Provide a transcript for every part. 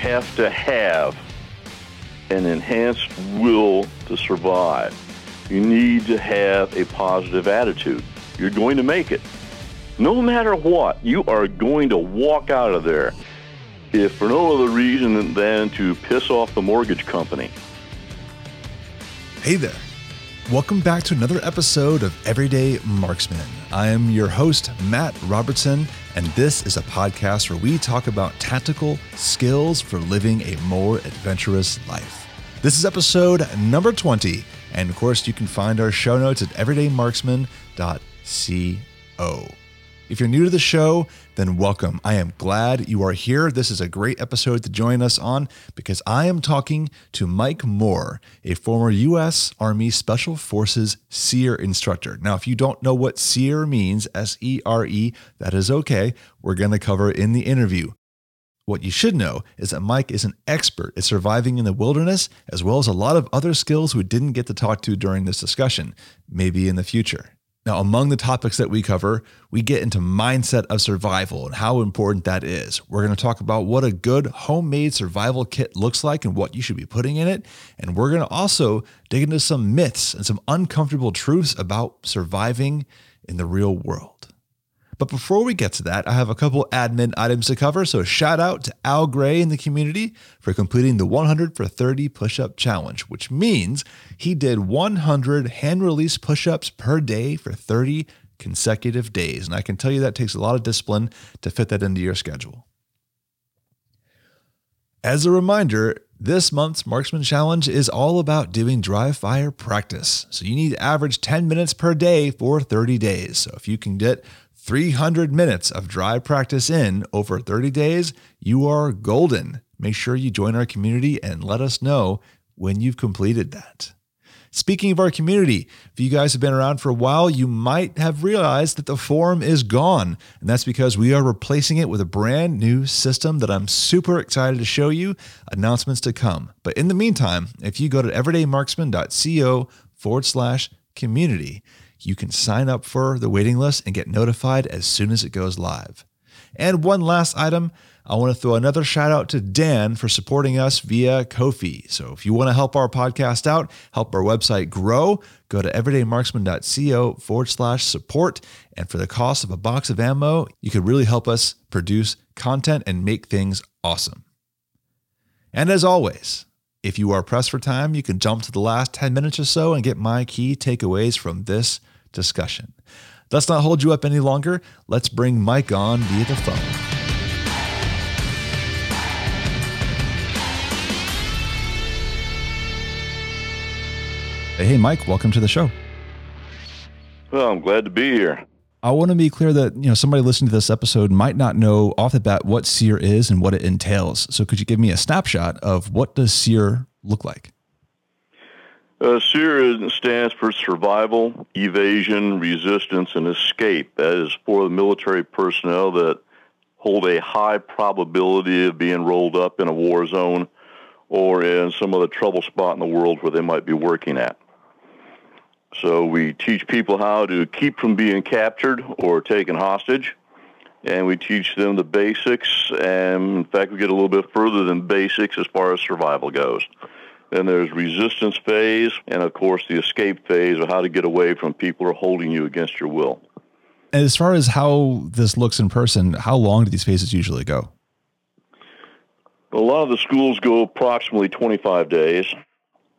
have to have an enhanced will to survive. You need to have a positive attitude. You're going to make it. No matter what, you are going to walk out of there if for no other reason than to piss off the mortgage company. Hey there. Welcome back to another episode of Everyday Marksman. I am your host, Matt Robertson, and this is a podcast where we talk about tactical skills for living a more adventurous life. This is episode number 20, and of course, you can find our show notes at everydaymarksman.co. If you're new to the show, then welcome. I am glad you are here. This is a great episode to join us on because I am talking to Mike Moore, a former U.S. Army Special Forces SERE instructor. Now, if you don't know what SERE means, S E R E, that is okay. We're going to cover in the interview. What you should know is that Mike is an expert at surviving in the wilderness, as well as a lot of other skills we didn't get to talk to during this discussion, maybe in the future. Now, among the topics that we cover, we get into mindset of survival and how important that is. We're going to talk about what a good homemade survival kit looks like and what you should be putting in it. And we're going to also dig into some myths and some uncomfortable truths about surviving in the real world. But before we get to that, I have a couple admin items to cover. So shout out to Al Gray in the community for completing the 100 for 30 push-up challenge, which means he did 100 hand release push-ups per day for 30 consecutive days. And I can tell you that takes a lot of discipline to fit that into your schedule. As a reminder, this month's Marksman Challenge is all about doing dry fire practice. So you need to average 10 minutes per day for 30 days. So if you can get 300 minutes of dry practice in over 30 days, you are golden. Make sure you join our community and let us know when you've completed that. Speaking of our community, if you guys have been around for a while, you might have realized that the forum is gone. And that's because we are replacing it with a brand new system that I'm super excited to show you. Announcements to come. But in the meantime, if you go to everydaymarksman.co forward slash community, you can sign up for the waiting list and get notified as soon as it goes live. And one last item I want to throw another shout out to Dan for supporting us via Ko-fi. So if you want to help our podcast out, help our website grow, go to everydaymarksman.co forward slash support. And for the cost of a box of ammo, you could really help us produce content and make things awesome. And as always, if you are pressed for time, you can jump to the last 10 minutes or so and get my key takeaways from this discussion. Let's not hold you up any longer. Let's bring Mike on via the phone. Hey, Mike, welcome to the show. Well, I'm glad to be here. I want to be clear that you know somebody listening to this episode might not know off the bat what SERE is and what it entails. So, could you give me a snapshot of what does SERE look like? Uh, SERE stands for Survival, Evasion, Resistance, and Escape. That is for the military personnel that hold a high probability of being rolled up in a war zone or in some other trouble spot in the world where they might be working at. So we teach people how to keep from being captured or taken hostage, and we teach them the basics. And in fact, we get a little bit further than basics as far as survival goes. Then there's resistance phase, and of course the escape phase of how to get away from people who are holding you against your will. As far as how this looks in person, how long do these phases usually go? A lot of the schools go approximately 25 days.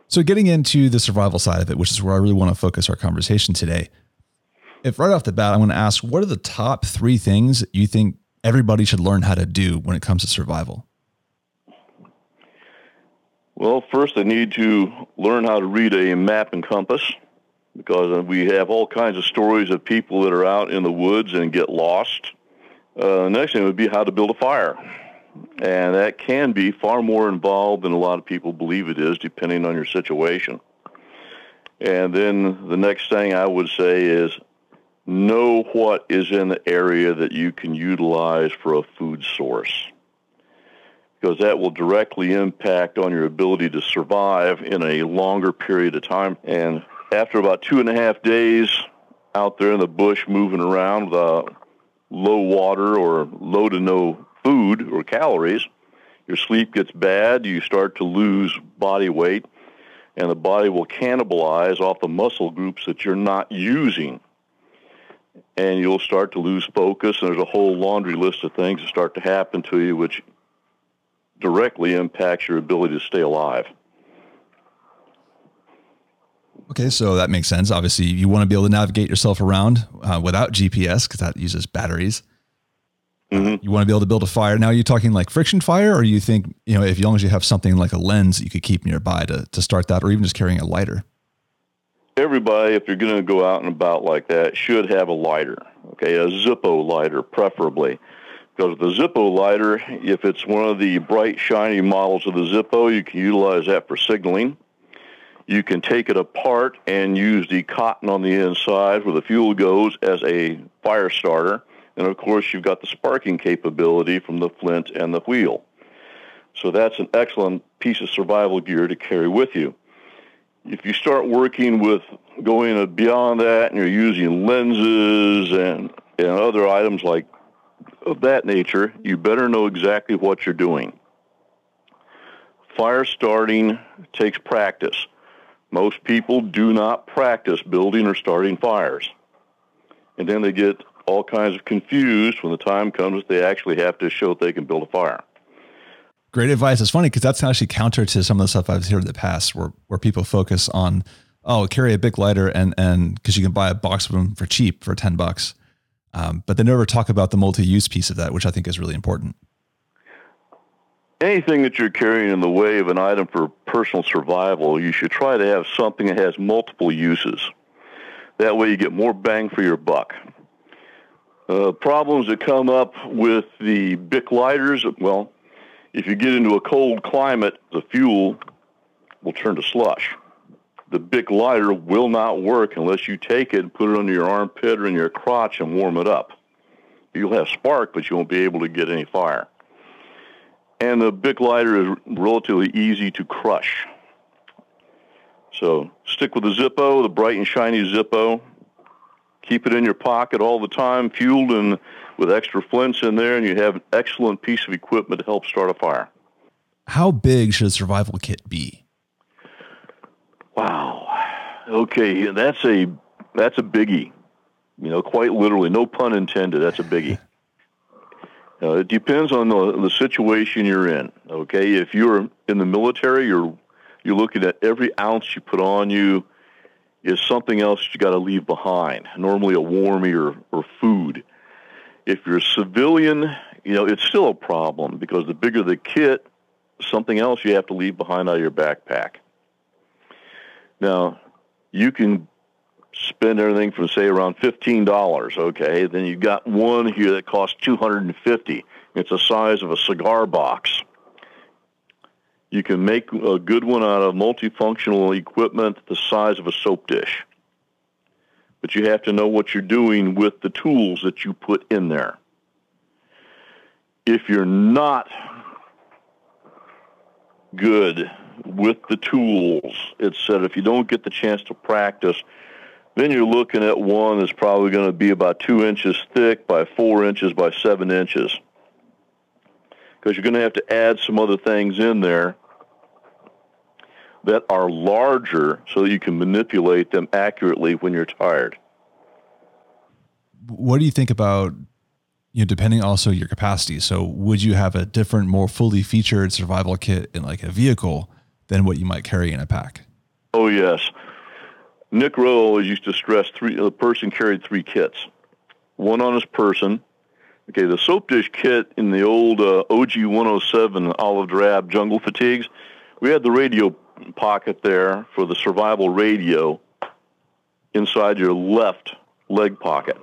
So, getting into the survival side of it, which is where I really want to focus our conversation today. If right off the bat, I'm going to ask, what are the top three things you think everybody should learn how to do when it comes to survival? Well, first, they need to learn how to read a map and compass because we have all kinds of stories of people that are out in the woods and get lost. Uh, next thing would be how to build a fire and that can be far more involved than a lot of people believe it is, depending on your situation. And then the next thing I would say is know what is in the area that you can utilize for a food source. Because that will directly impact on your ability to survive in a longer period of time. And after about two and a half days out there in the bush moving around with uh, low water or low to no food or calories, your sleep gets bad, you start to lose body weight, and the body will cannibalize off the muscle groups that you're not using. And you'll start to lose focus, and there's a whole laundry list of things that start to happen to you, which directly impacts your ability to stay alive. Okay, so that makes sense. Obviously, you want to be able to navigate yourself around uh, without GPS because that uses batteries. Mm-hmm. You want to be able to build a fire. Now, are you talking like friction fire, or you think you know, if as long as you have something like a lens you could keep nearby to to start that, or even just carrying a lighter? Everybody, if you're going to go out and about like that, should have a lighter. Okay, a Zippo lighter, preferably, because the Zippo lighter, if it's one of the bright, shiny models of the Zippo, you can utilize that for signaling. You can take it apart and use the cotton on the inside where the fuel goes as a fire starter and of course, you've got the sparking capability from the flint and the wheel. So that's an excellent piece of survival gear to carry with you. If you start working with going beyond that and you're using lenses and, and other items like of that nature, you better know exactly what you're doing. Fire starting takes practice. Most people do not practice building or starting fires. And then they get all kinds of confused when the time comes they actually have to show that they can build a fire. Great advice. It's funny because that's actually counter to some of the stuff I've heard in the past where, where people focus on, oh, carry a big lighter and, and because you can buy a box of them for cheap for 10 bucks. Um, but they never talk about the multi-use piece of that, which I think is really important. Anything that you're carrying in the way of an item for personal survival, you should try to have something that has multiple uses. That way you get more bang for your buck. Uh, problems that come up with the Bic lighters, well, if you get into a cold climate, the fuel will turn to slush. The Bic lighter will not work unless you take it and put it under your armpit or in your crotch and warm it up. You'll have spark, but you won't be able to get any fire. And the Bic lighter is relatively easy to crush. So stick with the Zippo, the bright and shiny Zippo. Keep it in your pocket all the time, fueled and with extra flints in there, and you have an excellent piece of equipment to help start a fire. How big should a survival kit be? Wow. Okay, that's a that's a biggie. You know, quite literally, no pun intended. That's a biggie. Uh, it depends on the, the situation you're in. Okay, if you're in the military, you're you're looking at every ounce you put on you is something else you got to leave behind, normally a warmie or, or food. If you're a civilian, you know, it's still a problem because the bigger the kit, something else you have to leave behind out of your backpack. Now, you can spend everything from say around fifteen dollars. Okay, then you've got one here that costs two hundred and fifty. It's the size of a cigar box. You can make a good one out of multifunctional equipment the size of a soap dish. But you have to know what you're doing with the tools that you put in there. If you're not good with the tools, It said if you don't get the chance to practice, then you're looking at one that's probably going to be about two inches thick by four inches by seven inches. Because you're going to have to add some other things in there that are larger so that you can manipulate them accurately when you're tired. What do you think about you know depending also your capacity? So would you have a different more fully featured survival kit in like a vehicle than what you might carry in a pack? Oh yes. Nick Rowe always used to stress three the person carried three kits. One on his person. Okay, the soap dish kit in the old uh, OG 107 olive drab jungle fatigues, we had the radio pocket there for the survival radio inside your left leg pocket.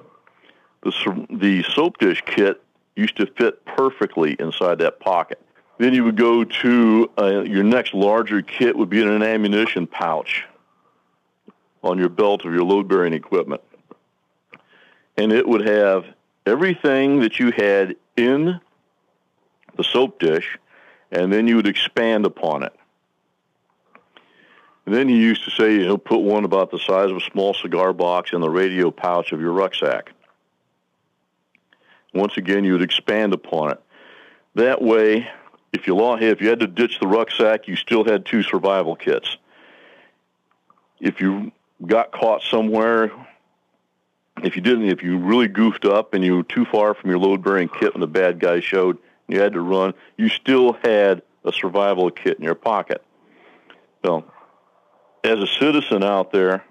The, the soap dish kit used to fit perfectly inside that pocket. Then you would go to uh, your next larger kit would be in an ammunition pouch on your belt of your load bearing equipment. And it would have everything that you had in the soap dish, and then you would expand upon it. And then he used to say, you know, put one about the size of a small cigar box in the radio pouch of your rucksack. Once again, you would expand upon it. That way, If you lost, if you had to ditch the rucksack, you still had two survival kits. If you got caught somewhere, if you didn't, if you really goofed up and you were too far from your load-bearing kit when the bad guy showed, you had to run, you still had a survival kit in your pocket. So, as a citizen out there,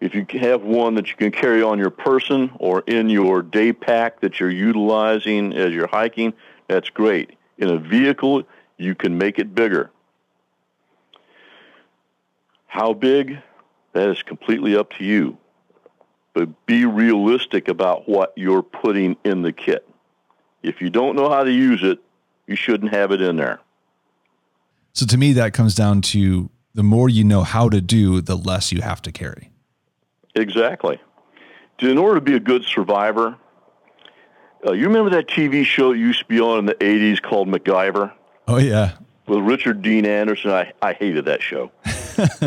if you have one that you can carry on your person or in your day pack that you're utilizing as you're hiking, that's great. In a vehicle, you can make it bigger. How big? That is completely up to you. But be realistic about what you're putting in the kit. If you don't know how to use it, you shouldn't have it in there. So to me, that comes down to the more you know how to do, the less you have to carry. Exactly. In order to be a good survivor, uh, you remember that TV show that used to be on in the 80s called MacGyver? Oh, yeah. With Richard Dean Anderson. I, I hated that show.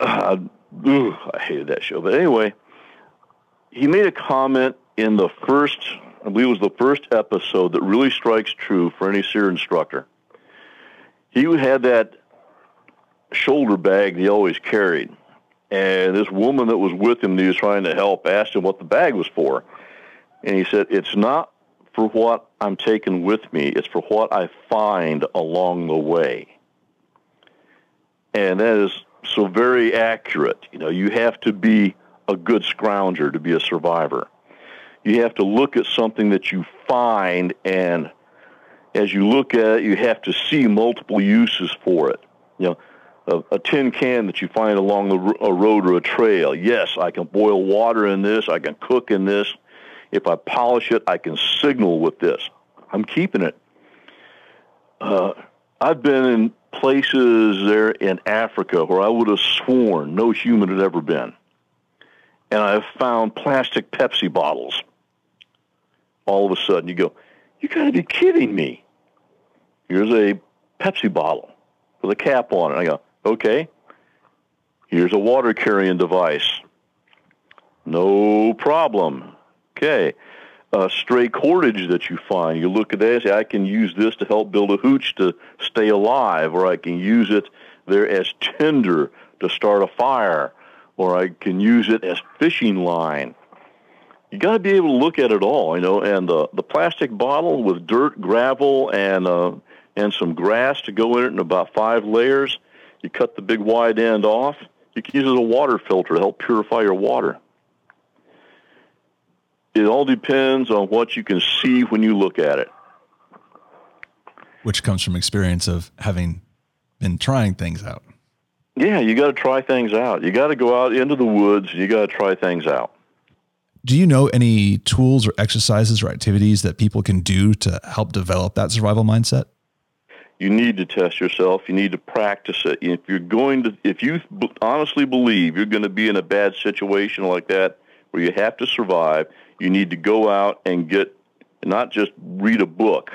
uh, ugh, I hated that show. But anyway, he made a comment in the first, I believe it was the first episode that really strikes true for any SERE instructor. He had that shoulder bag he always carried. And this woman that was with him that he was trying to help asked him what the bag was for. And he said, It's not for what I'm taking with me, it's for what I find along the way. And that is so very accurate. You know, you have to be a good scrounger to be a survivor. You have to look at something that you find, and as you look at it, you have to see multiple uses for it. You know, a, a, tin can that you find along the, a road or a trail. Yes, I can boil water in this. I can cook in this. If I polish it, I can signal with this. I'm keeping it. Uh, I've been in places there in Africa where I would have sworn no human had ever been. And I've found plastic Pepsi bottles. All of a sudden, you go, you got to be kidding me. Here's a Pepsi bottle with a cap on it. I go, Okay. Here's a water carrying device. No problem. Okay. Uh, stray cordage that you find. You look at that and say, I can use this to help build a hooch to stay alive, or I can use it there as tinder to start a fire, or I can use it as fishing line. You got to be able to look at it all, you know. And uh, the plastic bottle with dirt, gravel, and uh, and some grass to go in it in about five layers. You cut the big wide end off. You can use it as a water filter to help purify your water. It all depends on what you can see when you look at it. Which comes from experience of having been trying things out. Yeah, you got to try things out. You got to go out into the woods. You got to try things out. Do you know any tools or exercises or activities that people can do to help develop that survival mindset? you need to test yourself. You need to practice it. If you're going to, if you honestly believe you're going to be in a bad situation like that where you have to survive, you need to go out and get, not just read a book,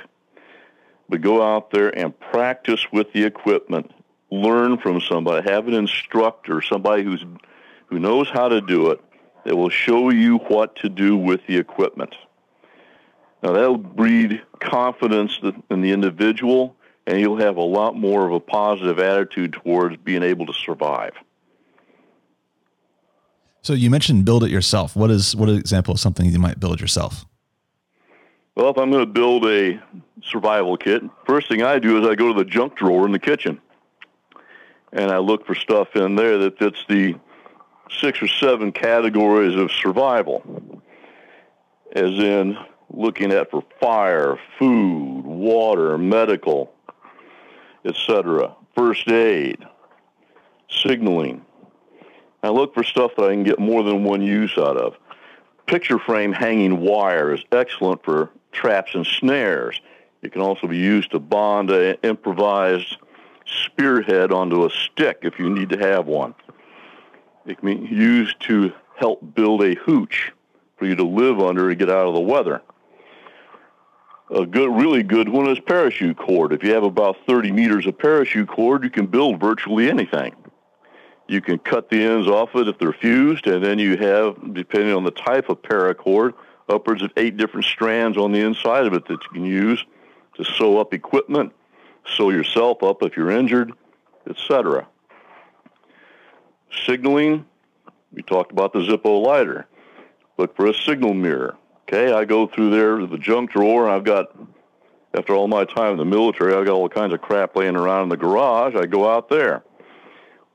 but go out there and practice with the equipment. Learn from somebody. Have an instructor, somebody who's who knows how to do it, that will show you what to do with the equipment. Now that'll breed confidence in the individual and you'll have a lot more of a positive attitude towards being able to survive. So you mentioned build it yourself. What is what an example of something you might build yourself? Well, if I'm going to build a survival kit, first thing I do is I go to the junk drawer in the kitchen, and I look for stuff in there that fits the six or seven categories of survival, as in looking at for fire, food, water, medical, etc. First aid, signaling. I look for stuff that I can get more than one use out of. Picture frame hanging wire is excellent for traps and snares. It can also be used to bond an improvised spearhead onto a stick if you need to have one. It can be used to help build a hooch for you to live under to get out of the weather a good, really good one is parachute cord. If you have about 30 meters of parachute cord, you can build virtually anything. You can cut the ends off it if they're fused, and then you have, depending on the type of paracord, upwards of eight different strands on the inside of it that you can use to sew up equipment, sew yourself up if you're injured, etc. Signaling, we talked about the Zippo lighter. Look for a signal mirror. Okay, I go through there to the junk drawer, and I've got, after all my time in the military, I've got all kinds of crap laying around in the garage. I go out there.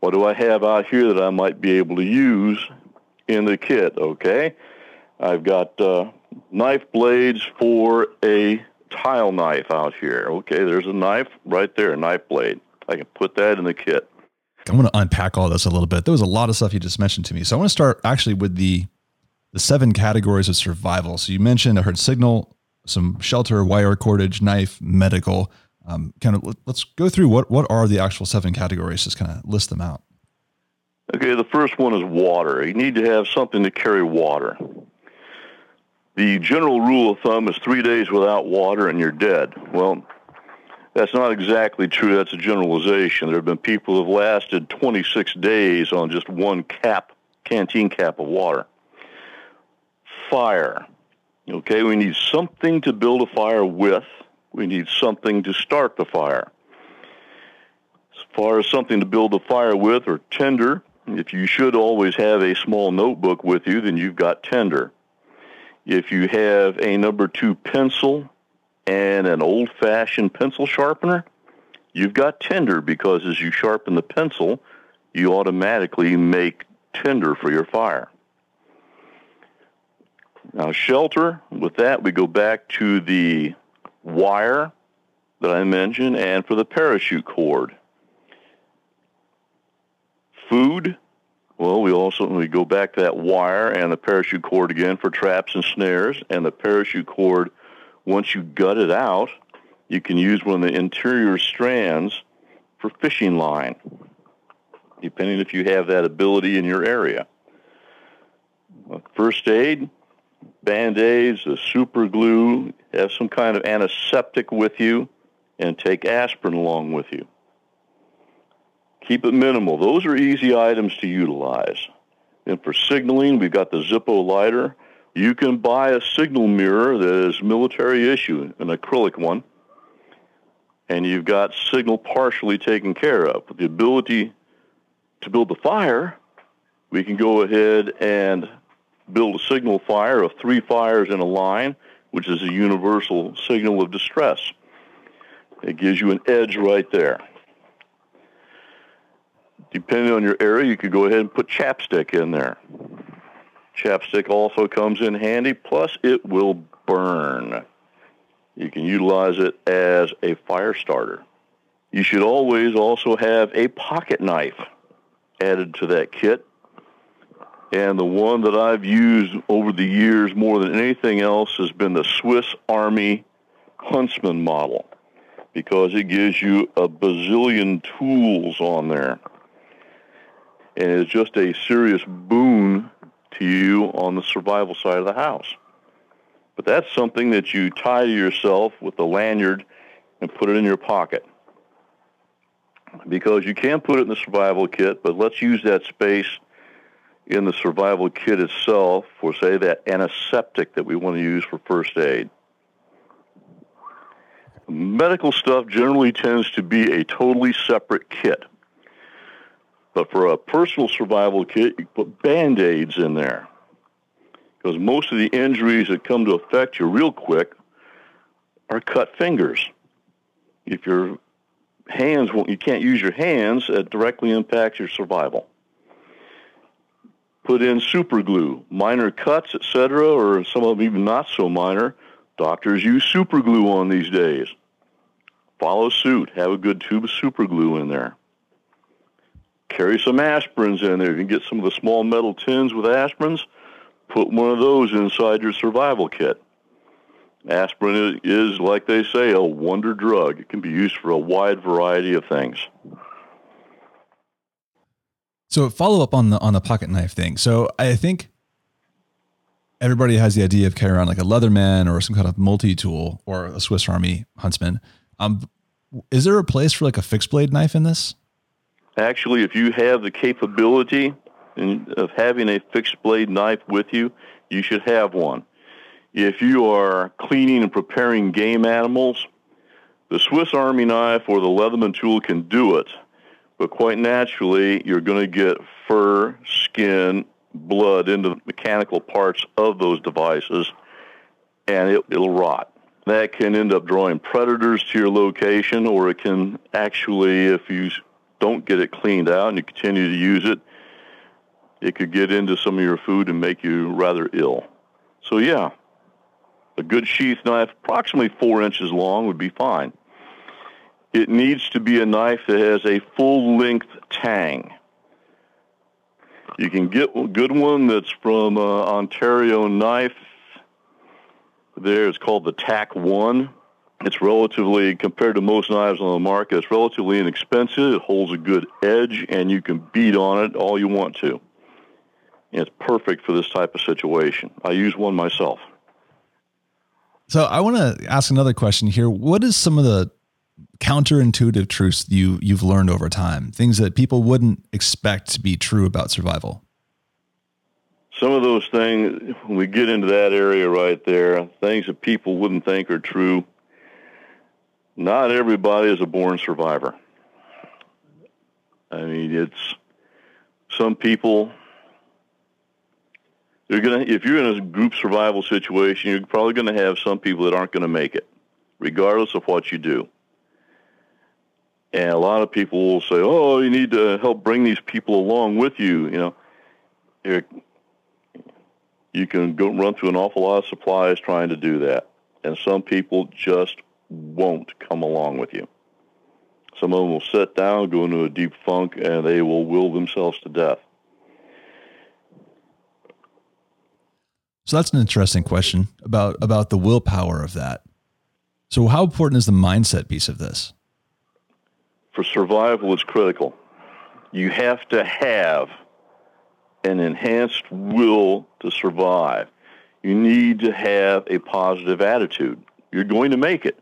What do I have out here that I might be able to use in the kit? Okay, I've got uh, knife blades for a tile knife out here. Okay, there's a knife right there, a knife blade. I can put that in the kit. I want to unpack all this a little bit. There was a lot of stuff you just mentioned to me. So I want to start actually with the the seven categories of survival. So you mentioned I heard signal, some shelter, wire cordage, knife, medical. Um, kind of let's go through what what are the actual seven categories. Just kind of list them out. Okay, the first one is water. You need to have something to carry water. The general rule of thumb is three days without water and you're dead. Well, that's not exactly true. That's a generalization. There have been people who have lasted 26 days on just one cap, canteen cap of water. Fire. Okay, we need something to build a fire with. We need something to start the fire. As far as something to build a fire with or tinder, if you should always have a small notebook with you, then you've got tinder. If you have a number two pencil and an old fashioned pencil sharpener, you've got tinder because as you sharpen the pencil, you automatically make tinder for your fire. Now, shelter, with that, we go back to the wire that I mentioned and for the parachute cord. Food, well, we also we go back to that wire and the parachute cord again for traps and snares, and the parachute cord. Once you gut it out, you can use one of the interior strands for fishing line, depending if you have that ability in your area. First aid, band-aids, a super glue, have some kind of antiseptic with you, and take aspirin along with you. Keep it minimal. Those are easy items to utilize. And for signaling, we've got the Zippo lighter. You can buy a signal mirror that is military issue, an acrylic one, and you've got signal partially taken care of. With the ability to build the fire, we can go ahead and build a signal fire of three fires in a line, which is a universal signal of distress. It gives you an edge right there. Depending on your area, you could go ahead and put chapstick in there. Chapstick also comes in handy, plus it will burn. You can utilize it as a fire starter. You should always also have a pocket knife added to that kit. And the one that I've used over the years more than anything else has been the Swiss Army Huntsman model because it gives you a bazillion tools on there and is just a serious boon to you on the survival side of the house. But that's something that you tie to yourself with a lanyard and put it in your pocket. Because you can put it in the survival kit, but let's use that space in the survival kit itself for, say, that antiseptic that we want to use for first aid. Medical stuff generally tends to be a totally separate kit. But for a personal survival kit, you put band-aids in there. Because most of the injuries that come to affect you real quick are cut fingers. If your hands, won't you can't use your hands, it directly impacts your survival. Put in super glue, minor cuts, etc., or some of them even not so minor. Doctors use super glue on these days. Follow suit. Have a good tube of super glue in there carry some aspirins in there. You can get some of the small metal tins with aspirins. Put one of those inside your survival kit. Aspirin is, like they say, a wonder drug. It can be used for a wide variety of things. So follow up on the on the pocket knife thing. So I think everybody has the idea of carrying around like a Leatherman or some kind of multi tool or a Swiss Army huntsman. Um, is there a place for like a fixed blade knife in this? Actually, if you have the capability of having a fixed blade knife with you, you should have one. If you are cleaning and preparing game animals, The Swiss Army knife or the Leatherman tool can do it, but quite naturally, you're going to get fur, skin, blood into the mechanical parts of those devices, and it, it'll rot. That can end up drawing predators to your location, or it can actually, if you don't get it cleaned out and you continue to use it, it could get into some of your food and make you rather ill. So, yeah, a good sheath knife, approximately four inches long, would be fine. It needs to be a knife that has a full length tang. You can get a good one that's from uh, Ontario Knife. There, it's called the TAC 1. It's relatively, compared to most knives on the market, it's relatively inexpensive. It holds a good edge, and you can beat on it all you want to. And it's perfect for this type of situation. I use one myself. So I want to ask another question here. What is some of the counterintuitive truths you you've learned over time? Things that people wouldn't expect to be true about survival. Some of those things, when we get into that area right there, things that people wouldn't think are true. Not everybody is a born survivor. I mean, it's some people. You're gonna, if you're in a group survival situation, you're probably going to have some people that aren't going to make it, regardless of what you do. And a lot of people will say, "Oh, you need to help bring these people along with you." You know, you can go run through an awful lot of supplies trying to do that, and some people just won't come along with you. Some of them will sit down, go into a deep funk, and they will will themselves to death. So that's an interesting question about about the willpower of that. So how important is the mindset piece of this? For survival is critical. You have to have an enhanced will to survive. You need to have a positive attitude. You're going to make it.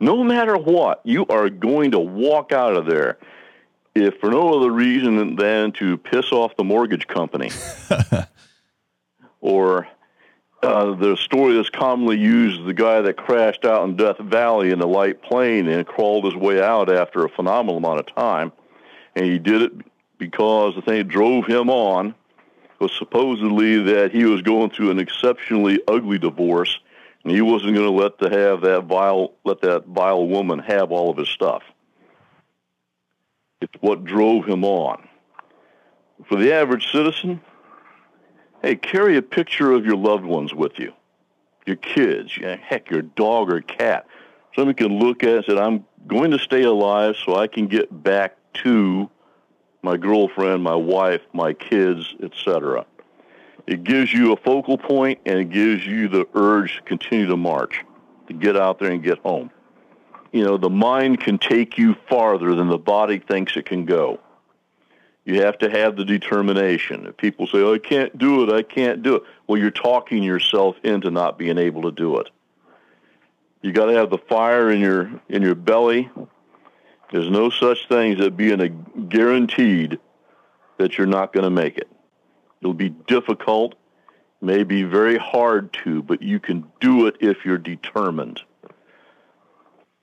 No matter what, you are going to walk out of there if for no other reason than to piss off the mortgage company or uh, the story that's commonly used is the guy that crashed out in Death Valley in a light plane and crawled his way out after a phenomenal amount of time. And he did it because the thing that drove him on was supposedly that he was going through an exceptionally ugly divorce and he wasn't going to let to have that vile let that vile woman have all of his stuff. It's what drove him on. For the average citizen, Hey, carry a picture of your loved ones with you, your kids, heck, your dog or cat. Somebody can look at it and say, I'm going to stay alive so I can get back to my girlfriend, my wife, my kids, etc. It gives you a focal point and it gives you the urge to continue to march, to get out there and get home. You know, the mind can take you farther than the body thinks it can go. You have to have the determination. If people say, oh, I can't do it, I can't do it, well, you're talking yourself into not being able to do it. You got to have the fire in your in your belly. There's no such thing as being a guaranteed that you're not going to make it. It'll be difficult, may be very hard to, but you can do it if you're determined.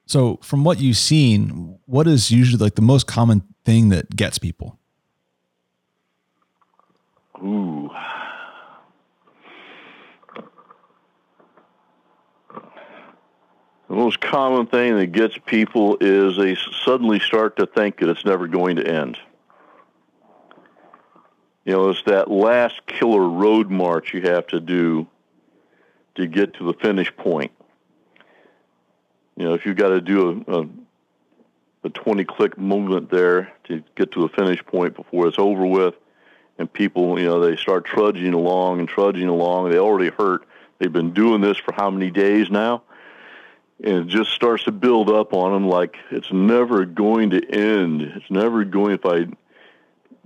So, from what you've seen, what is usually like the most common thing that gets people? Ooh. The most common thing that gets people is they suddenly start to think that it's never going to end. You know, it's that last killer road march you have to do to get to the finish point. You know, if you've got to do a, a, a 20 click movement there to get to the finish point before it's over with, and people, you know, they start trudging along and trudging along. They already hurt. They've been doing this for how many days now? And it just starts to build up on them like it's never going to end. It's never going, if I,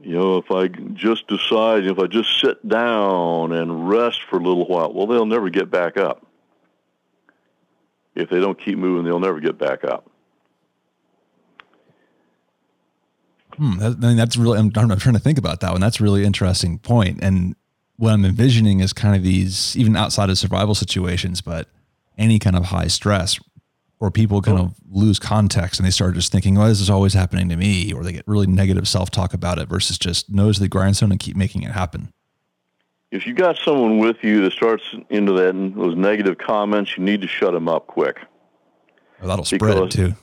you know, if I just decide, if I just sit down and rest for a little while, well, they'll never get back up. If they don't keep moving, they'll never get back up. Hmm, that, I mean, that's really, I'm, I'm trying to think about that one. That's a really interesting point. And what I'm envisioning is kind of these, even outside of survival situations, but any kind of high stress or people kind oh. of lose context and they start just thinking, "Well, this is always happening to me," or they get really negative self-talk about it versus just nose the grindstone and keep making it happen. If you got someone with you that starts into that those negative comments, you need to shut them up quick. Or that'll spread too.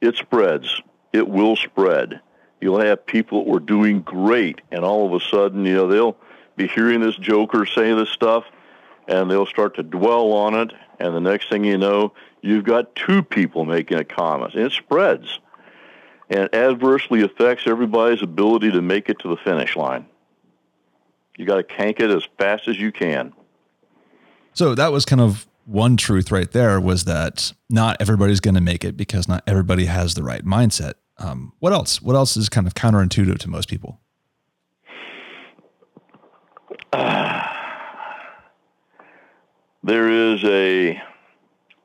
It spreads. It will spread. You'll have people that were doing great, and all of a sudden, you know, they'll be hearing this joker say this stuff, and they'll start to dwell on it, and the next thing you know, you've got two people making a comment, and it spreads, and adversely affects everybody's ability to make it to the finish line. You got to cank it as fast as you can. So that was kind of one truth right there was that not everybody's going to make it because not everybody has the right mindset. Um, what else? What else is kind of counterintuitive to most people? Uh, there is a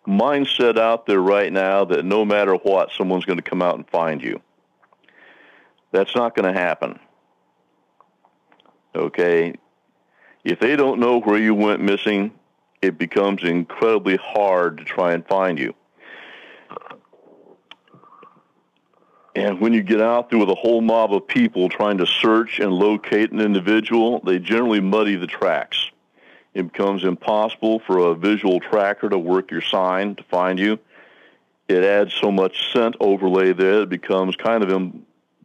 mindset out there right now that no matter what, someone's going to come out and find you. That's not going to happen. Okay? If they don't know where you went missing, it becomes incredibly hard to try and find you. And when you get out there with a whole mob of people trying to search and locate an individual, they generally muddy the tracks. It becomes impossible for a visual tracker to work your sign to find you. It adds so much scent overlay there, it becomes kind of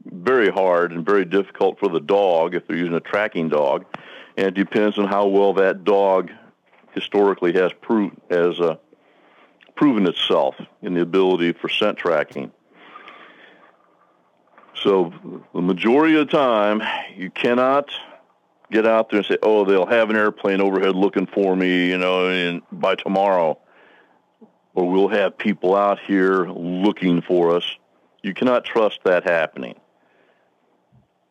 very hard and very difficult for the dog if they're using a tracking dog. And it depends on how well that dog historically has, pro- has uh, proven itself in the ability for scent tracking. So the majority of the time, you cannot get out there and say, "Oh, they'll have an airplane overhead looking for me," you know, and by tomorrow, or we'll have people out here looking for us. You cannot trust that happening.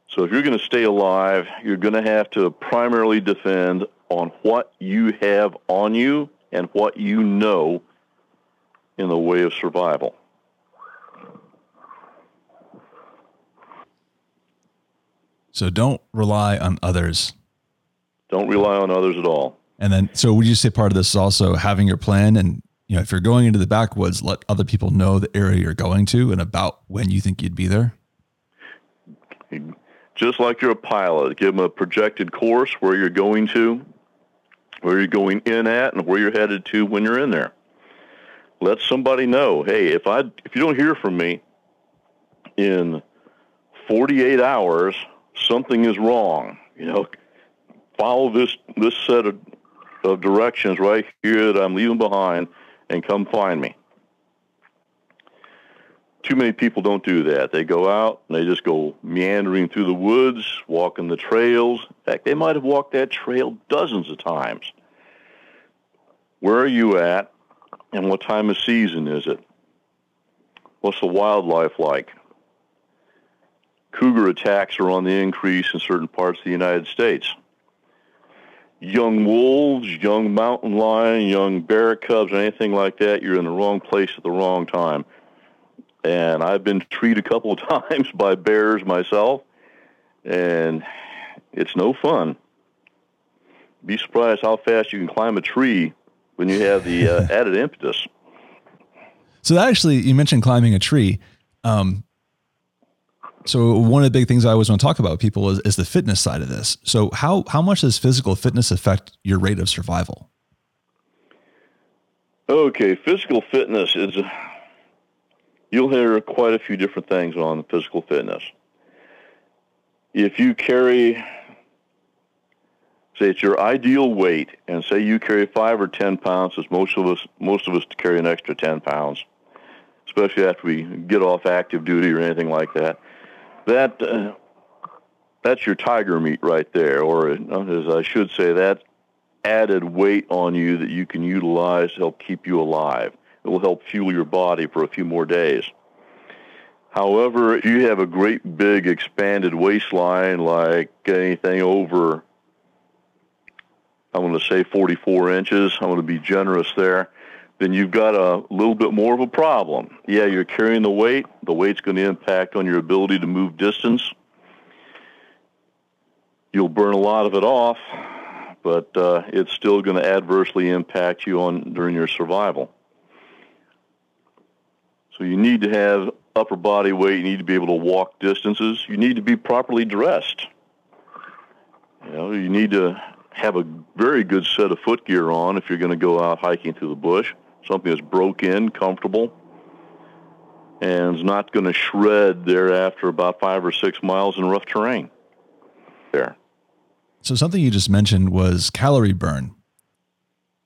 So if you're going to stay alive, you're going to have to primarily defend on what you have on you and what you know in the way of survival. So don't rely on others. Don't rely on others at all. And then, so would you say part of this is also having your plan and, you know, if you're going into the backwoods, let other people know the area you're going to and about when you think you'd be there? Just like you're a pilot, give them a projected course where you're going to, where you're going in at, and where you're headed to when you're in there. Let somebody know, hey, if I if you don't hear from me in 48 hours, something is wrong. You know, follow this this set of, of directions right here that I'm leaving behind, and come find me. Too many people don't do that. They go out and they just go meandering through the woods, walking the trails. In fact, they might have walked that trail dozens of times. Where are you at, and what time of season is it? What's the wildlife like? Cougar attacks are on the increase in certain parts of the United States. Young wolves, young mountain lion, young bear cubs, anything like that, you're in the wrong place at the wrong time. And I've been treated a couple of times by bears myself, and it's no fun. Be surprised how fast you can climb a tree when you have the uh, added impetus. So actually, you mentioned climbing a tree. Um, so one of the big things I always want to talk about people is, is the fitness side of this. So how how much does physical fitness affect your rate of survival? Okay, physical fitness is you'll hear quite a few different things on physical fitness. If you carry say it's your ideal weight and say you carry five or ten pounds as most of us most of us carry an extra ten pounds, especially after we get off active duty or anything like that that uh, that's your tiger meat right there, or as I should say, that added weight on you that you can utilize to help keep you alive. It will help fuel your body for a few more days. However, if you have a great big expanded waistline, like anything over, I'm going to say 44 inches, I'm going to be generous there, then you've got a little bit more of a problem. Yeah, you're carrying the weight. The weight's going to impact on your ability to move distance. You'll burn a lot of it off, but uh, it's still going to adversely impact you on during your survival. So you need to have upper body weight. You need to be able to walk distances. You need to be properly dressed. You know, you need to have a very good set of foot gear on if you're going to go out hiking through the bush. Something that's broke in, comfortable, and is not going to shred there after about five or six miles in rough terrain. There. So something you just mentioned was calorie burn.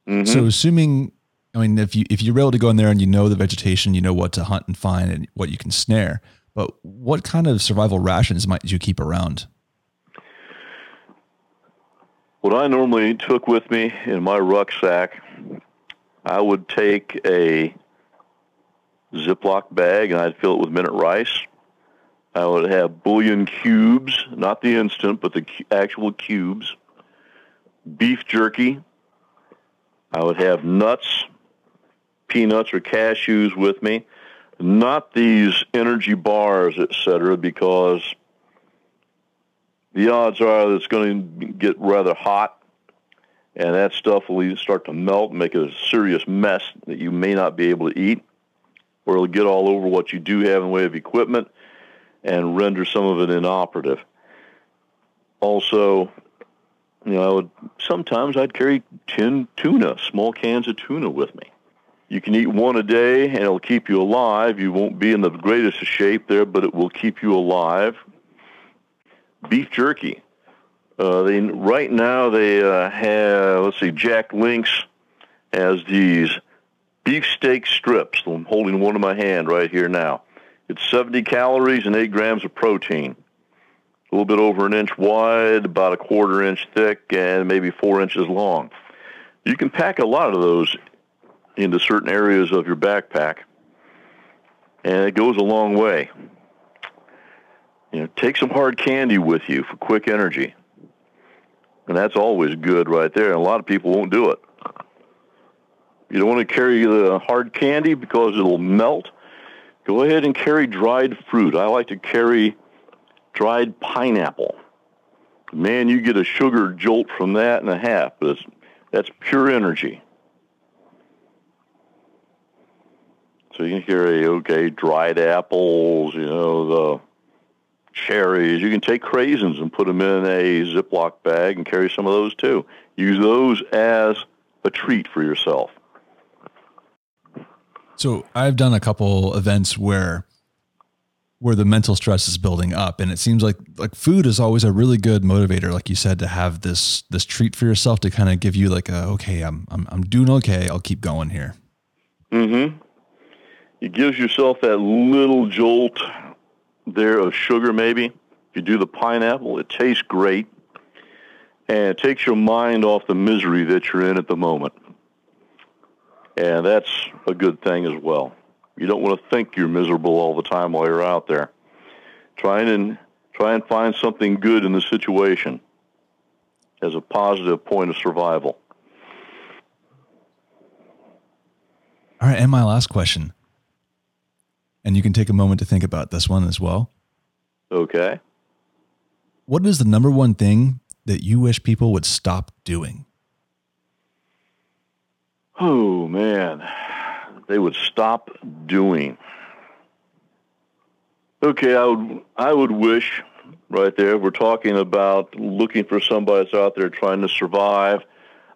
Mm-hmm. So assuming, I mean, if you if you're able to go in there and you know the vegetation, you know what to hunt and find and what you can snare. But what kind of survival rations might you keep around? What I normally took with me in my rucksack, I would take a Ziploc bag and I'd fill it with minute rice. I would have bouillon cubes, not the instant, but the actual cubes. Beef jerky. I would have nuts, peanuts or cashews with me. Not these energy bars, etc., because the odds are that it's going to get rather hot, and that stuff will start to melt and make a serious mess that you may not be able to eat, or it'll get all over what you do have in the way of equipment and render some of it inoperative. Also, you know, I would sometimes I'd carry tin tuna, small cans of tuna with me. You can eat one a day and it'll keep you alive. You won't be in the greatest shape there, but it will keep you alive beef jerky. Uh, they right now they uh, have let's see, Jack Links has these beefsteak strips. I'm holding one in my hand right here now. It's 70 calories and 8 grams of protein. A little bit over an inch wide, about a quarter inch thick, and maybe four inches long. You can pack a lot of those into certain areas of your backpack, and it goes a long way. You know, take some hard candy with you for quick energy. And that's always good right there. And a lot of people won't do it. You don't want to carry the hard candy because it'll melt. Go ahead and carry dried fruit. I like to carry dried pineapple. Man, you get a sugar jolt from that and a half, but that's pure energy. So you can carry, okay, dried apples, you know, the cherries. You can take craisins and put them in a Ziploc bag and carry some of those too. Use those as a treat for yourself. So I've done a couple events where where the mental stress is building up and it seems like like food is always a really good motivator like you said to have this this treat for yourself to kind of give you like a okay I'm I'm I'm doing okay I'll keep going here. Mhm. It gives yourself that little jolt there of sugar maybe. If you do the pineapple, it tastes great. And it takes your mind off the misery that you're in at the moment. And that's a good thing as well. You don't want to think you're miserable all the time while you're out there. Try and try and find something good in the situation as a positive point of survival. All right, and my last question. And you can take a moment to think about this one as well. Okay. What is the number one thing that you wish people would stop doing? Oh, man. They would stop doing. Okay, I would I would wish right there. We're talking about looking for somebody that's out there trying to survive.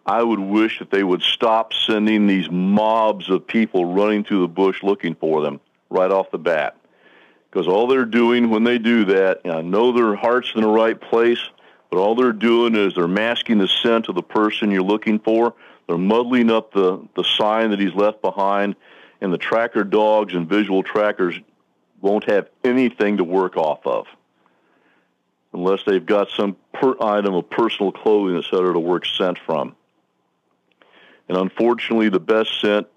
I would wish that they would stop sending these mobs of people running through the bush looking for them right off the bat. Because all they're doing when they do that, I know their heart's in the right place, but all they're doing is they're masking the scent of the person you're looking for. They're muddling up the, the sign that he's left behind, and the tracker dogs and visual trackers won't have anything to work off of unless they've got some per item of personal clothing, etc., to work scent from. And unfortunately, the best scent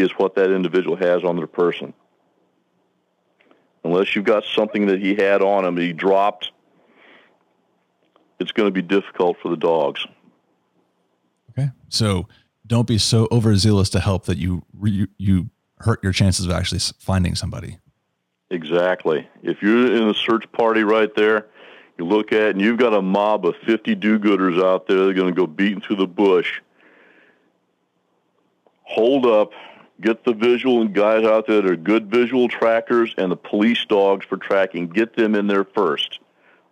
is what that individual has on their person. Unless you've got something that he had on him that he dropped, it's going to be difficult for the dogs. Okay. So don't be so overzealous to help that you you, you hurt your chances of actually finding somebody. Exactly. If you're in a search party right there, you look at and you've got a mob of 50 do-gooders out there. They're going to go beating through the bush. Hold up, Get the visual and guys out there that are good visual trackers and the police dogs for tracking. Get them in there first.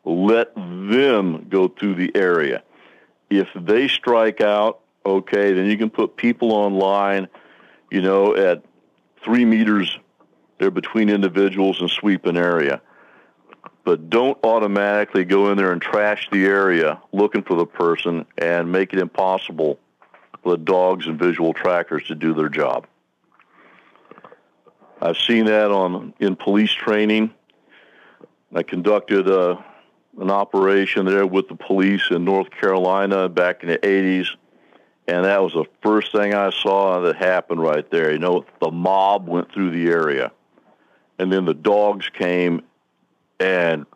Let them go through the area. If they strike out, okay, then you can put people on line, you know, at three meters there between individuals and sweep an area. But don't automatically go in there and trash the area looking for the person and make it impossible for the dogs and visual trackers to do their job. I've seen that on in police training. I conducted a, uh, an operation there with the police in North Carolina back in the 80s, and that was the first thing I saw that happened right there. You know, the mob went through the area, and then the dogs came, and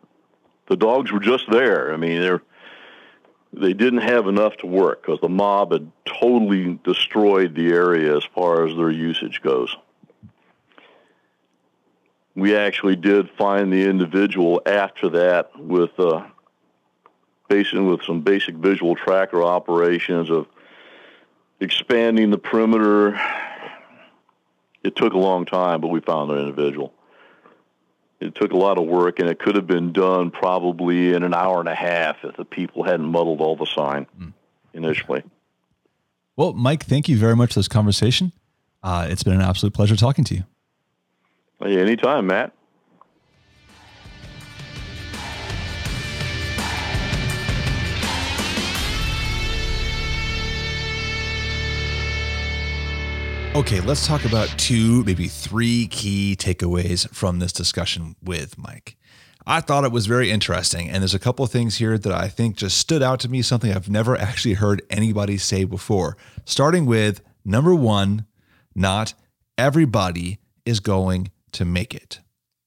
the dogs were just there. I mean, they're they didn't have enough to work because the mob had totally destroyed the area as far as their usage goes we actually did find the individual after that with uh, basically with some basic visual tracker operations of expanding the perimeter. It took a long time, but we found the individual. It took a lot of work, and it could have been done probably in an hour and a half if the people hadn't muddled all the sign mm. initially. Well, Mike, thank you very much for this conversation. Uh, it's been an absolute pleasure talking to you. Hey, anytime, Matt. Okay, let's talk about two, maybe three key takeaways from this discussion with Mike. I thought it was very interesting, and there's a couple things here that I think just stood out to me, something I've never actually heard anybody say before. Starting with number one, not everybody is going to make it.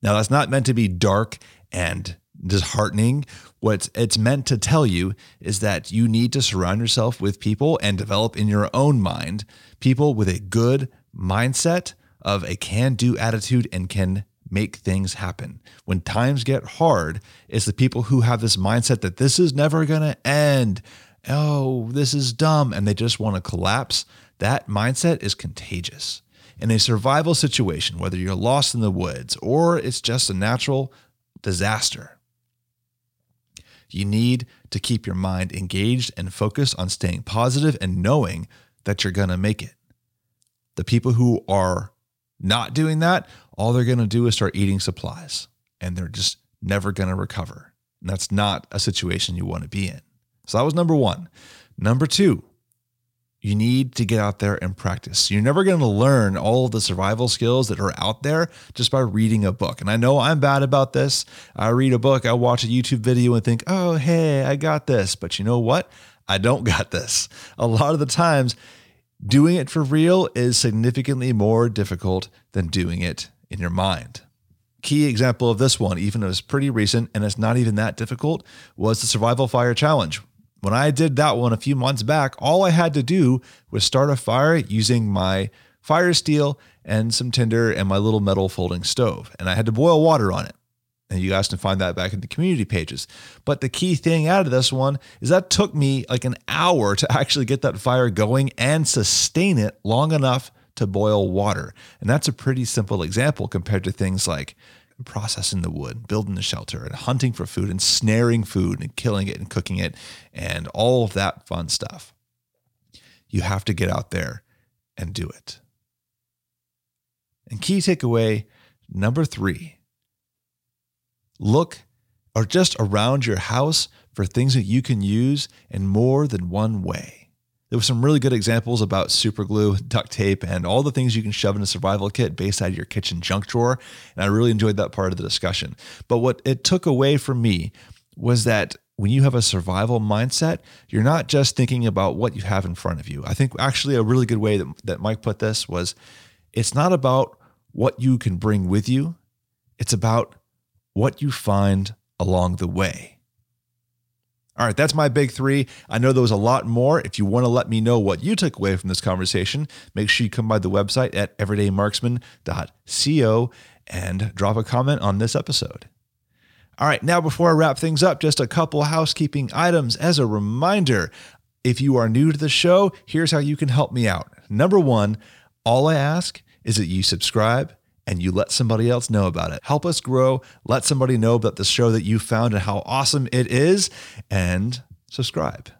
Now, that's not meant to be dark and disheartening. What it's meant to tell you is that you need to surround yourself with people and develop in your own mind people with a good mindset of a can do attitude and can make things happen. When times get hard, it's the people who have this mindset that this is never going to end. Oh, this is dumb. And they just want to collapse. That mindset is contagious. In a survival situation, whether you're lost in the woods or it's just a natural disaster, you need to keep your mind engaged and focused on staying positive and knowing that you're going to make it. The people who are not doing that, all they're going to do is start eating supplies and they're just never going to recover. And that's not a situation you want to be in. So that was number one. Number two, you need to get out there and practice. You're never going to learn all of the survival skills that are out there just by reading a book. And I know I'm bad about this. I read a book, I watch a YouTube video and think, oh, hey, I got this. But you know what? I don't got this. A lot of the times, doing it for real is significantly more difficult than doing it in your mind. Key example of this one, even though it's pretty recent and it's not even that difficult, was the Survival Fire Challenge. When I did that one a few months back, all I had to do was start a fire using my fire steel and some tinder and my little metal folding stove. And I had to boil water on it. And you guys can find that back in the community pages. But the key thing out of this one is that took me like an hour to actually get that fire going and sustain it long enough to boil water. And that's a pretty simple example compared to things like processing the wood, building the shelter, and hunting for food, and snaring food, and killing it, and cooking it, and all of that fun stuff. You have to get out there and do it. And key takeaway number three look or just around your house for things that you can use in more than one way. There were some really good examples about super glue, duct tape, and all the things you can shove in a survival kit based out of your kitchen junk drawer. And I really enjoyed that part of the discussion. But what it took away from me was that when you have a survival mindset, you're not just thinking about what you have in front of you. I think actually a really good way that, that Mike put this was it's not about what you can bring with you, it's about what you find along the way. All right, that's my big three. I know there was a lot more. If you want to let me know what you took away from this conversation, make sure you come by the website at everydaymarksman.co and drop a comment on this episode. All right, now before I wrap things up, just a couple housekeeping items as a reminder. If you are new to the show, here's how you can help me out. Number one, all I ask is that you subscribe and you let somebody else know about it. Help us grow. Let somebody know about the show that you found and how awesome it is, and subscribe.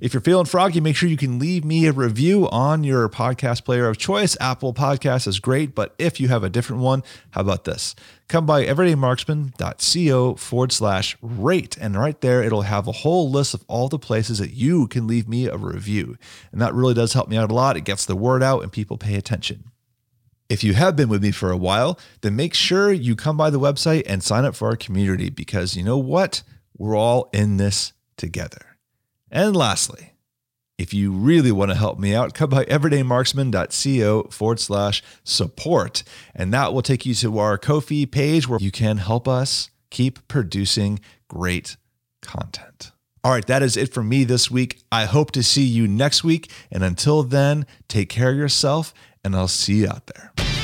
If you're feeling froggy, make sure you can leave me a review on your podcast player of choice. Apple Podcast is great, but if you have a different one, how about this? Come by everydaymarksman.co forward slash rate. And right there, it'll have a whole list of all the places that you can leave me a review. And that really does help me out a lot. It gets the word out and people pay attention. If you have been with me for a while, then make sure you come by the website and sign up for our community because you know what? We're all in this together. And lastly, if you really want to help me out, come by everydaymarksman.co forward slash support. And that will take you to our Ko-fi page where you can help us keep producing great content. All right, that is it for me this week. I hope to see you next week. And until then, take care of yourself, and I'll see you out there.